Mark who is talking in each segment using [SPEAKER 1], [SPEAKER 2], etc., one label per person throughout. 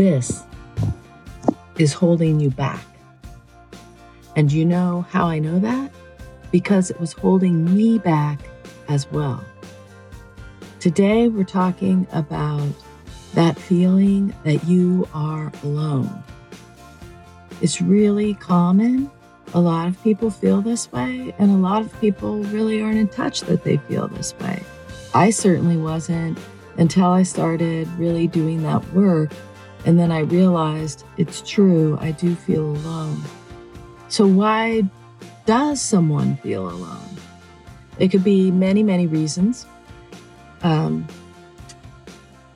[SPEAKER 1] this is holding you back. And you know how I know that? Because it was holding me back as well. Today, we're talking about that feeling that you are alone. It's really common. A lot of people feel this way, and a lot of people really aren't in touch that they feel this way. I certainly wasn't until I started really doing that work. And then I realized it's true, I do feel alone. So, why does someone feel alone? It could be many, many reasons. Um,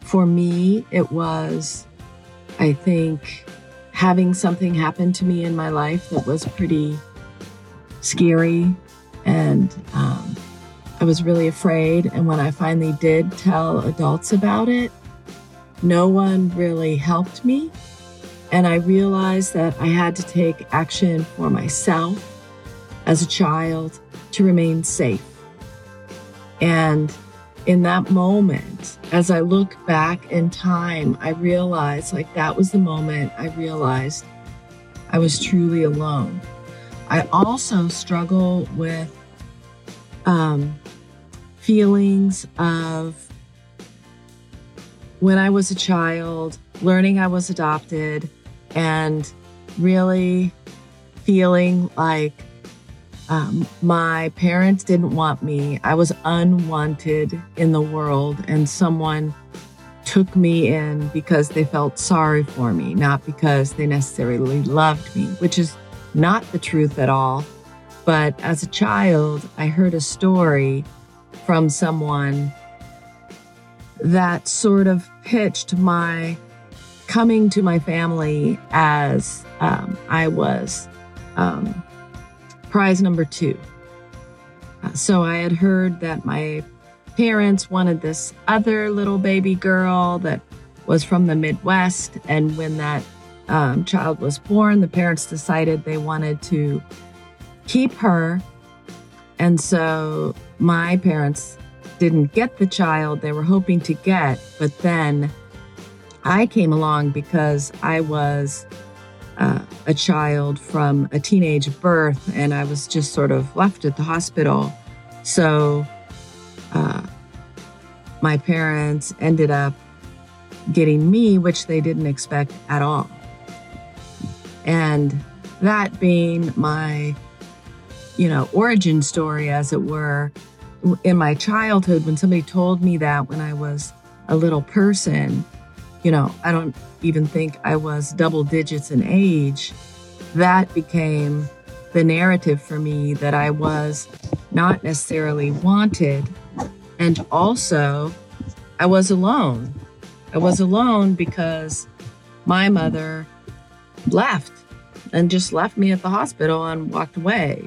[SPEAKER 1] for me, it was, I think, having something happen to me in my life that was pretty scary. And um, I was really afraid. And when I finally did tell adults about it, no one really helped me. And I realized that I had to take action for myself as a child to remain safe. And in that moment, as I look back in time, I realized like that was the moment I realized I was truly alone. I also struggle with um, feelings of when I was a child, learning I was adopted, and really feeling like um, my parents didn't want me. I was unwanted in the world, and someone took me in because they felt sorry for me, not because they necessarily loved me, which is not the truth at all. But as a child, I heard a story from someone that sort of pitched my coming to my family as um, I was um, prize number two. Uh, so I had heard that my parents wanted this other little baby girl that was from the Midwest. And when that um, child was born, the parents decided they wanted to keep her. And so my parents didn't get the child they were hoping to get, but then I came along because I was uh, a child from a teenage birth, and I was just sort of left at the hospital. So uh, my parents ended up getting me, which they didn't expect at all. And that being my, you know, origin story, as it were, in my childhood, when somebody told me that when I was a little person, you know, I don't even think I was double digits in age, that became the narrative for me that I was not necessarily wanted. And also, I was alone. I was alone because my mother left and just left me at the hospital and walked away.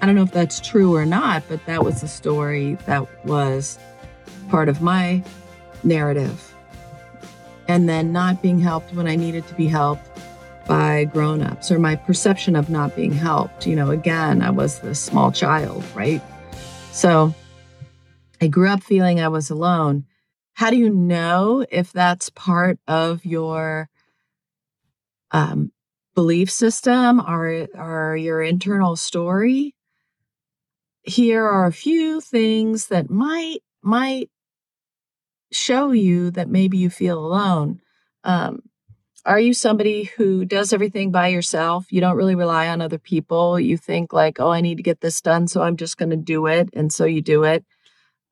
[SPEAKER 1] I don't know if that's true or not, but that was a story that was part of my narrative and then not being helped when I needed to be helped by grown-ups or my perception of not being helped. You know, again, I was the small child, right? So I grew up feeling I was alone. How do you know if that's part of your um, belief system or, or your internal story? Here are a few things that might might show you that maybe you feel alone. Um, are you somebody who does everything by yourself? You don't really rely on other people. You think, like, oh, I need to get this done, so I'm just going to do it. And so you do it.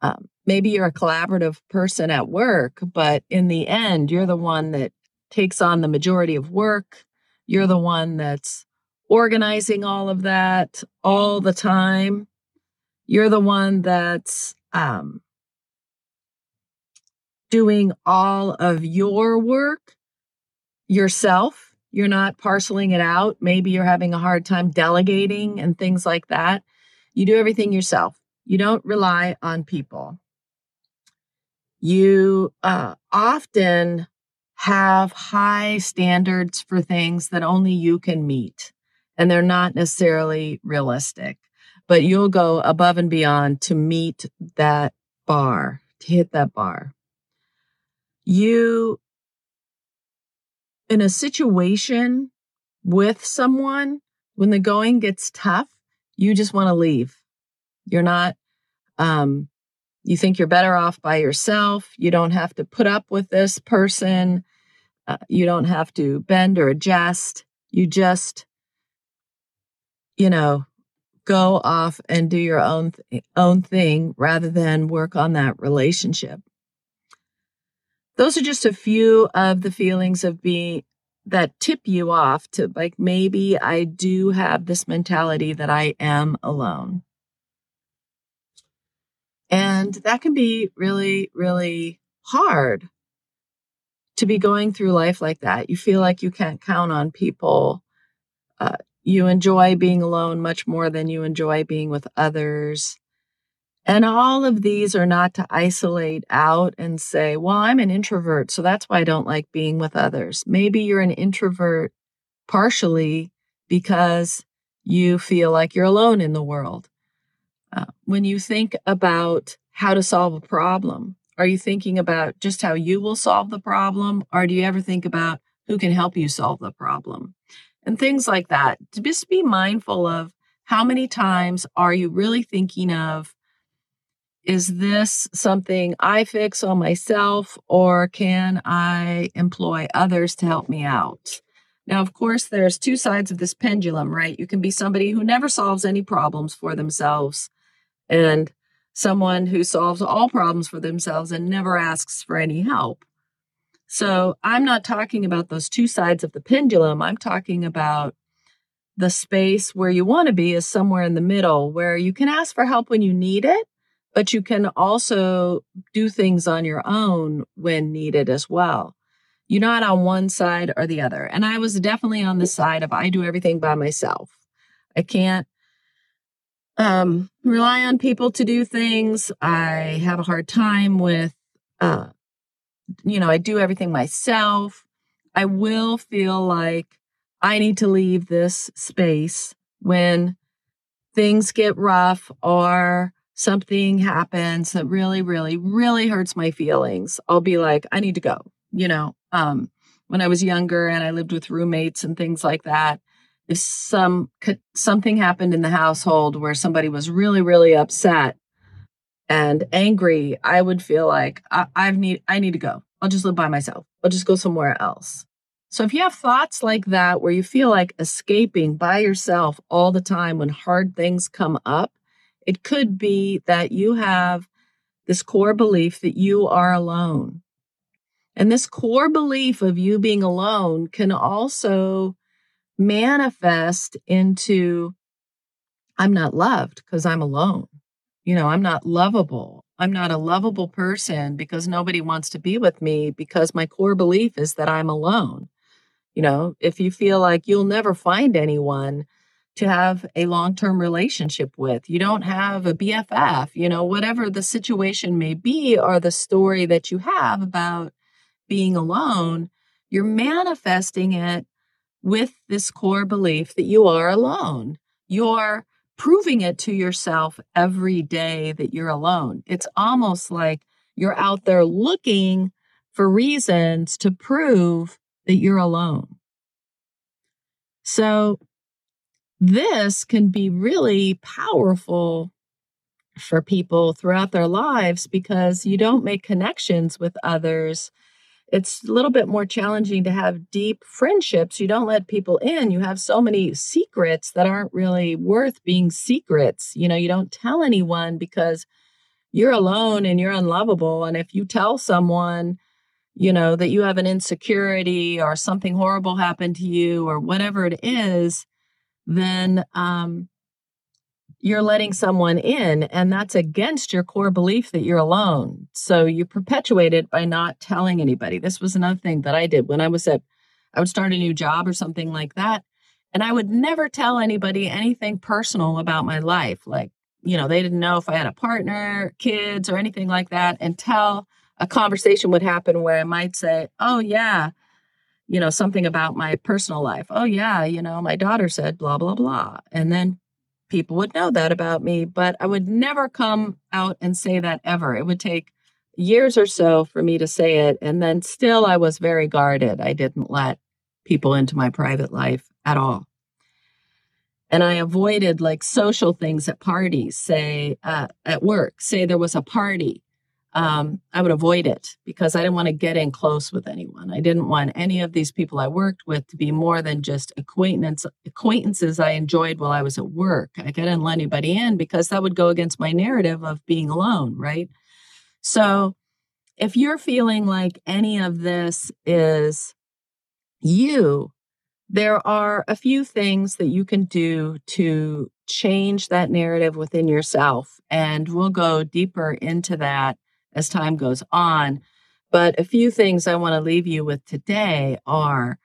[SPEAKER 1] Um, maybe you're a collaborative person at work, but in the end, you're the one that takes on the majority of work. You're the one that's organizing all of that all the time. You're the one that's um, doing all of your work yourself. You're not parceling it out. Maybe you're having a hard time delegating and things like that. You do everything yourself. You don't rely on people. You uh, often have high standards for things that only you can meet, and they're not necessarily realistic, but you'll go above and beyond to meet that bar, to hit that bar you in a situation with someone, when the going gets tough, you just want to leave. You're not, um, you think you're better off by yourself. You don't have to put up with this person. Uh, you don't have to bend or adjust. You just, you know, go off and do your own th- own thing rather than work on that relationship. Those are just a few of the feelings of being that tip you off to like maybe I do have this mentality that I am alone. And that can be really, really hard to be going through life like that. You feel like you can't count on people. Uh, you enjoy being alone much more than you enjoy being with others. And all of these are not to isolate out and say, well, I'm an introvert, so that's why I don't like being with others. Maybe you're an introvert partially because you feel like you're alone in the world. Uh, when you think about how to solve a problem, are you thinking about just how you will solve the problem? Or do you ever think about who can help you solve the problem? And things like that. To just be mindful of how many times are you really thinking of is this something I fix on myself or can I employ others to help me out? Now, of course, there's two sides of this pendulum, right? You can be somebody who never solves any problems for themselves and someone who solves all problems for themselves and never asks for any help. So I'm not talking about those two sides of the pendulum. I'm talking about the space where you want to be is somewhere in the middle where you can ask for help when you need it but you can also do things on your own when needed as well. You're not on one side or the other. And I was definitely on the side of I do everything by myself. I can't um, rely on people to do things. I have a hard time with, uh, you know, I do everything myself. I will feel like I need to leave this space when things get rough or something happens that really, really, really hurts my feelings, I'll be like, I need to go. You know, um, when I was younger and I lived with roommates and things like that, if some something happened in the household where somebody was really, really upset and angry, I would feel like I, I need I need to go. I'll just live by myself. I'll just go somewhere else. So if you have thoughts like that where you feel like escaping by yourself all the time when hard things come up, it could be that you have this core belief that you are alone. And this core belief of you being alone can also manifest into I'm not loved because I'm alone. You know, I'm not lovable. I'm not a lovable person because nobody wants to be with me because my core belief is that I'm alone. You know, if you feel like you'll never find anyone to have a long term relationship with. You don't have a BFF, you know, whatever the situation may be or the story that you have about being alone, you're manifesting it with this core belief that you are alone. You're proving it to yourself every day that you're alone. It's almost like you're out there looking for reasons to prove that you're alone. So this can be really powerful for people throughout their lives because you don't make connections with others. It's a little bit more challenging to have deep friendships. You don't let people in. You have so many secrets that aren't really worth being secrets. You know, you don't tell anyone because you're alone and you're unlovable. And if you tell someone, you know, that you have an insecurity or something horrible happened to you or whatever it is, then um, you're letting someone in, and that's against your core belief that you're alone. So you perpetuate it by not telling anybody. This was another thing that I did when I was at, I would start a new job or something like that. And I would never tell anybody anything personal about my life. Like, you know, they didn't know if I had a partner, kids, or anything like that until a conversation would happen where I might say, Oh, yeah, you know, something about my personal life. Oh, yeah, you know, my daughter said blah, blah, blah. And then people would know that about me, but I would never come out and say that ever. It would take years or so for me to say it. And then still, I was very guarded. I didn't let people into my private life at all. And I avoided like social things at parties, say uh, at work, say there was a party. Um, I would avoid it because I didn't want to get in close with anyone. I didn't want any of these people I worked with to be more than just acquaintance, acquaintances I enjoyed while I was at work. I couldn't let anybody in because that would go against my narrative of being alone, right? So if you're feeling like any of this is you, there are a few things that you can do to change that narrative within yourself. And we'll go deeper into that as time goes on. But a few things I want to leave you with today are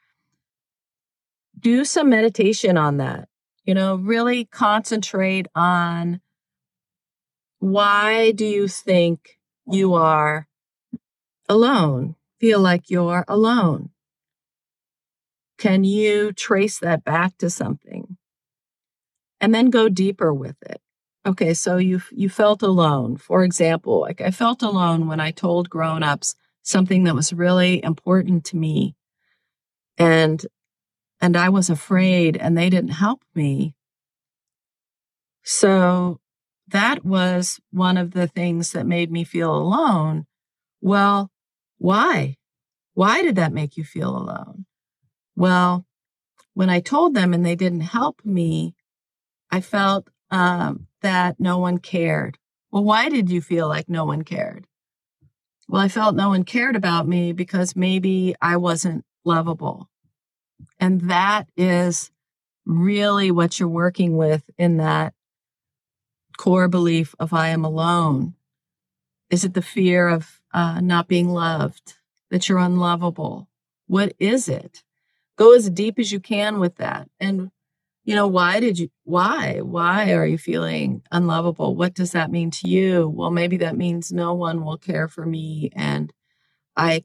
[SPEAKER 1] do some meditation on that. You know, really concentrate on why do you think you are alone? Feel like you're alone. Can you trace that back to something? And then go deeper with it. Okay, so you you felt alone. For example, like I felt alone when I told grown-ups something that was really important to me. And and I was afraid and they didn't help me. So that was one of the things that made me feel alone. Well, why? Why did that make you feel alone? Well, when I told them and they didn't help me, I felt um, that no one cared. Well, why did you feel like no one cared? Well, I felt no one cared about me because maybe I wasn't lovable. And that is really what you're working with in that core belief of I am alone. Is it the fear of uh, not being loved, that you're unlovable? What is it? go as deep as you can with that. And, you know, why did you, why, why are you feeling unlovable? What does that mean to you? Well, maybe that means no one will care for me and I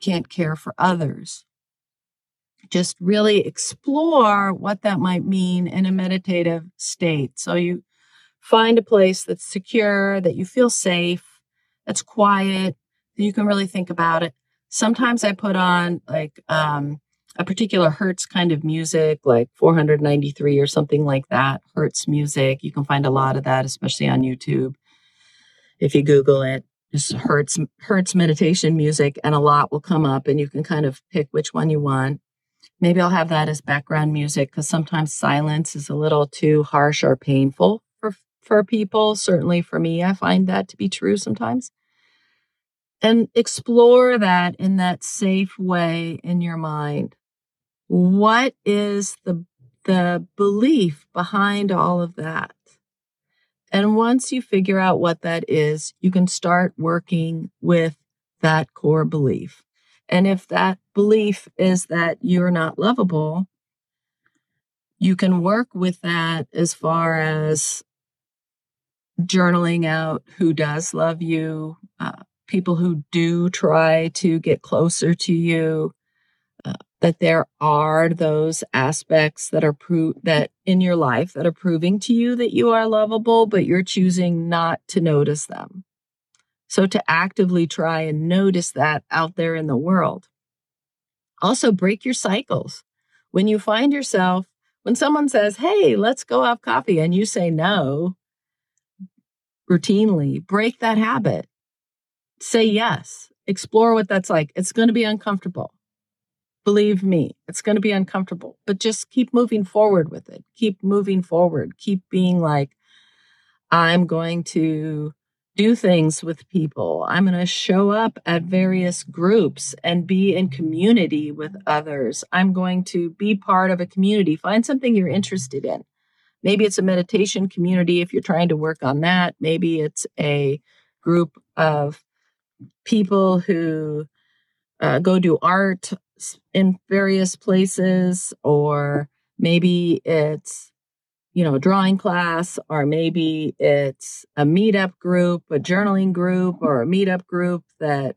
[SPEAKER 1] can't care for others. Just really explore what that might mean in a meditative state. So you find a place that's secure, that you feel safe, that's quiet, that you can really think about it. Sometimes I put on like um, a particular Hertz kind of music, like 493 or something like that, Hertz music. You can find a lot of that, especially on YouTube. If you Google it, just Hertz, Hertz meditation music, and a lot will come up, and you can kind of pick which one you want. Maybe I'll have that as background music because sometimes silence is a little too harsh or painful for, for people. Certainly for me, I find that to be true sometimes and explore that in that safe way in your mind what is the the belief behind all of that? And once you figure out what that is you can start working with that core belief. And if that belief is that you're not lovable you can work with that as far as journaling out who does love you uh, people who do try to get closer to you that there are those aspects that are pro- that in your life that are proving to you that you are lovable but you're choosing not to notice them. So to actively try and notice that out there in the world. Also break your cycles. When you find yourself when someone says hey let's go have coffee and you say no routinely break that habit. Say yes. Explore what that's like. It's going to be uncomfortable Believe me, it's going to be uncomfortable, but just keep moving forward with it. Keep moving forward. Keep being like, I'm going to do things with people. I'm going to show up at various groups and be in community with others. I'm going to be part of a community. Find something you're interested in. Maybe it's a meditation community if you're trying to work on that. Maybe it's a group of people who uh, go do art in various places, or maybe it's, you know, a drawing class, or maybe it's a meetup group, a journaling group, or a meetup group that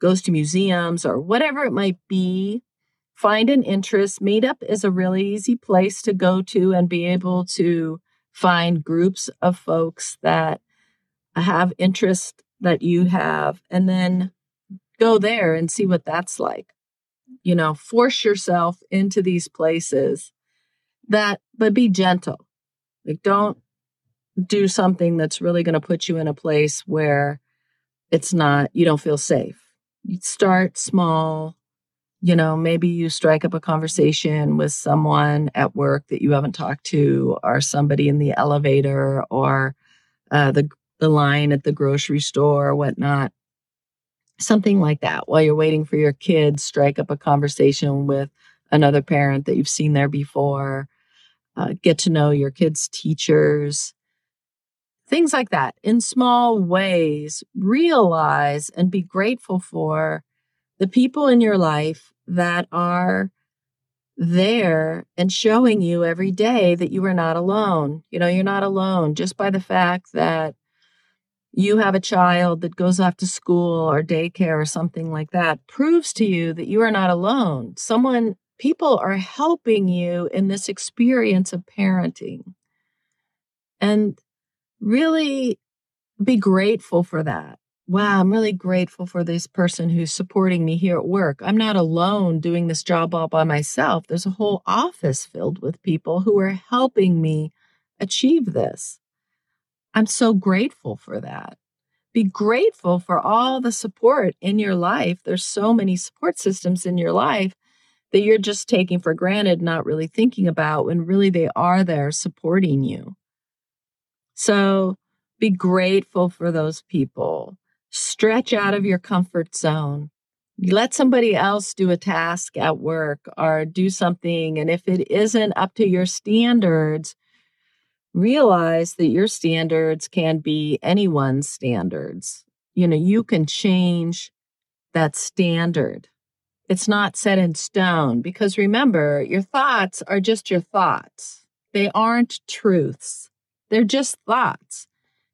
[SPEAKER 1] goes to museums, or whatever it might be. Find an interest. Meetup is a really easy place to go to and be able to find groups of folks that have interest that you have, and then go there and see what that's like you know, force yourself into these places that, but be gentle. Like, don't do something that's really going to put you in a place where it's not, you don't feel safe. Start small. You know, maybe you strike up a conversation with someone at work that you haven't talked to, or somebody in the elevator, or uh, the the line at the grocery store, or whatnot. Something like that. While you're waiting for your kids, strike up a conversation with another parent that you've seen there before. Uh, get to know your kids' teachers things like that in small ways realize and be grateful for the people in your life that are there and showing you every day that you are not alone. You know, you're not alone just by the fact that you have a child that goes off to school or daycare or something like that proves to you that you are not alone. Someone, people are helping you in this experience of parenting. And really be grateful for that. Wow, I'm really grateful for this person who's supporting me here at work. I'm not alone doing this job all by myself. There's a whole office filled with people who are helping me achieve this. I'm so grateful for that. Be grateful for all the support in your life. There's so many support systems in your life that you're just taking for granted, not really thinking about when really they are there supporting you. So be grateful for those people. Stretch out of your comfort zone. Let somebody else do a task at work or do something. And if it isn't up to your standards, realize that your standards can be anyone's standards. You know, you can change that standard. It's not set in stone because remember, your thoughts are just your thoughts. They aren't truths. They're just thoughts.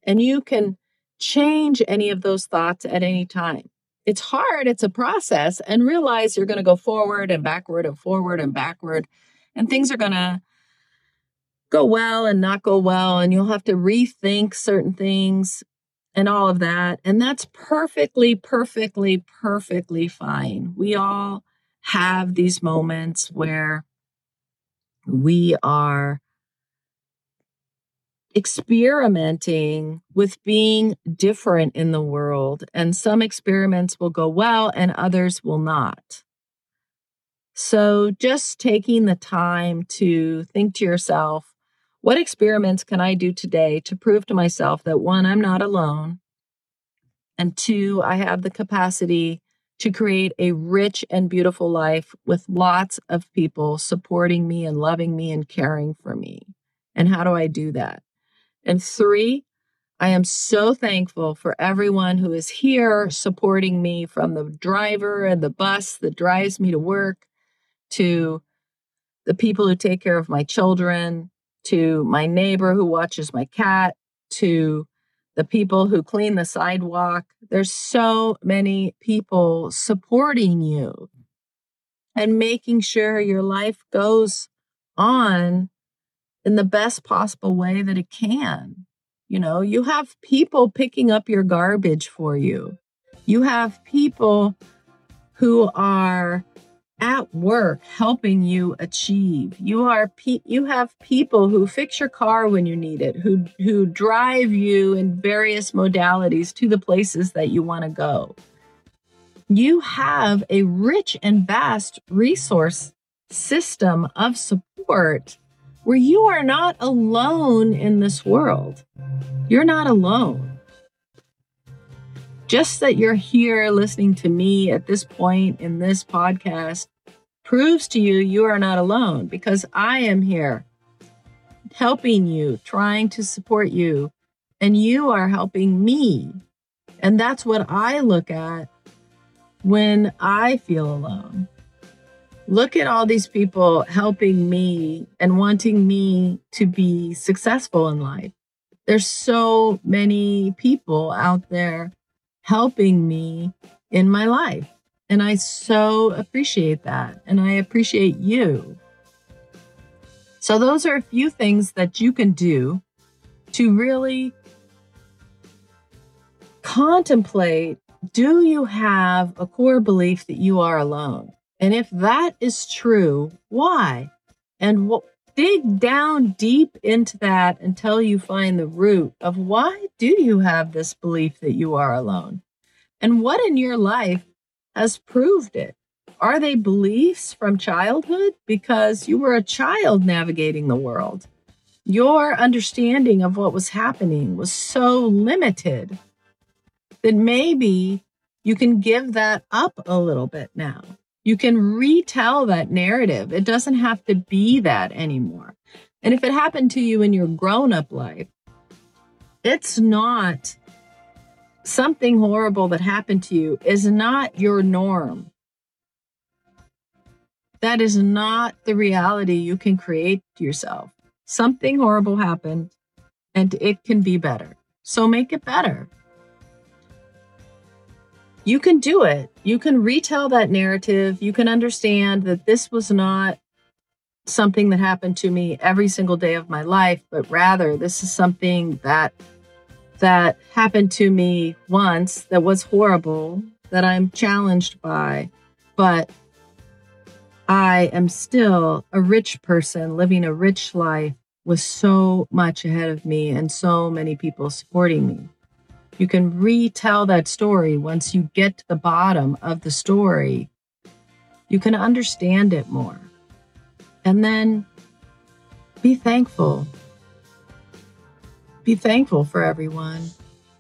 [SPEAKER 1] And you can change any of those thoughts at any time. It's hard, it's a process, and realize you're going to go forward and backward and forward and backward, and things are going to go well and not go well, and you'll have to rethink certain things and all of that. And that's perfectly, perfectly, perfectly fine. We all have these moments where we are experimenting with being different in the world. And some experiments will go well and others will not. So just taking the time to think to yourself, what experiments can I do today to prove to myself that one, I'm not alone, and two, I have the capacity to create a rich and beautiful life with lots of people supporting me and loving me and caring for me. And how do I do that? And three, I am so thankful for everyone who is here supporting me from the driver and the bus that drives me to work to the people who take care of my children, to my neighbor who watches my cat, to the people who clean the sidewalk. There's so many people supporting you and making sure your life goes on in the best possible way that it can. You know, you have people picking up your garbage for you. You have people who are at work helping you achieve. You are pe- you have people who fix your car when you need it, who who drive you in various modalities to the places that you want to go. You have a rich and vast resource system of support where you are not alone in this world. You're not alone. Just that you're here listening to me at this point in this podcast proves to you you are not alone because I am here helping you, trying to support you, and you are helping me. And that's what I look at when I feel alone look at all these people helping me and wanting me to be successful in life. There's so many people out there helping me in my life. And I so appreciate that. And I appreciate you. So, those are a few things that you can do to really contemplate do you have a core belief that you are alone? And if that is true, why? And what dig down deep into that until you find the root of why do you have this belief that you are alone? And what in your life has proved it? Are they beliefs from childhood? Because you were a child navigating the world. Your understanding of what was happening was so limited that maybe you can give that up a little bit now. You can retell that narrative. It doesn't have to be that anymore. And if it happened to you in your grown up life, it's not something horrible that happened to you is not your norm. That is not the reality you can create yourself. Something horrible happened and it can be better. So make it better you can do it. You can retell that narrative. You can understand that this was not something that happened to me every single day of my life, but rather this is something that that happened to me once that was horrible that I'm challenged by, but I am still a rich person living a rich life with so much ahead of me and so many people supporting me. You can retell that story once you get to the bottom of the story. You can understand it more. And then be thankful. Be thankful for everyone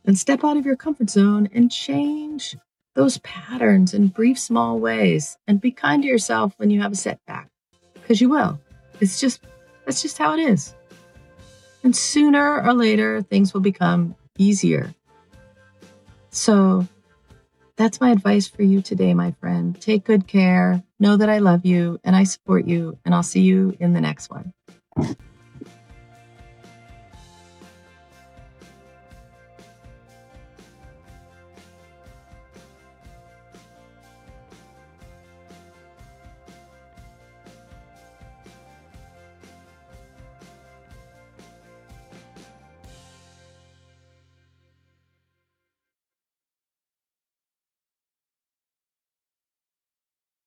[SPEAKER 1] and step out of your comfort zone and change those patterns in brief, small ways and be kind to yourself when you have a setback because you will. It's just, that's just how it is. And sooner or later, things will become easier so that's my advice for you today, my friend. Take good care. Know that I love you and I support you, and I'll see you in the next one.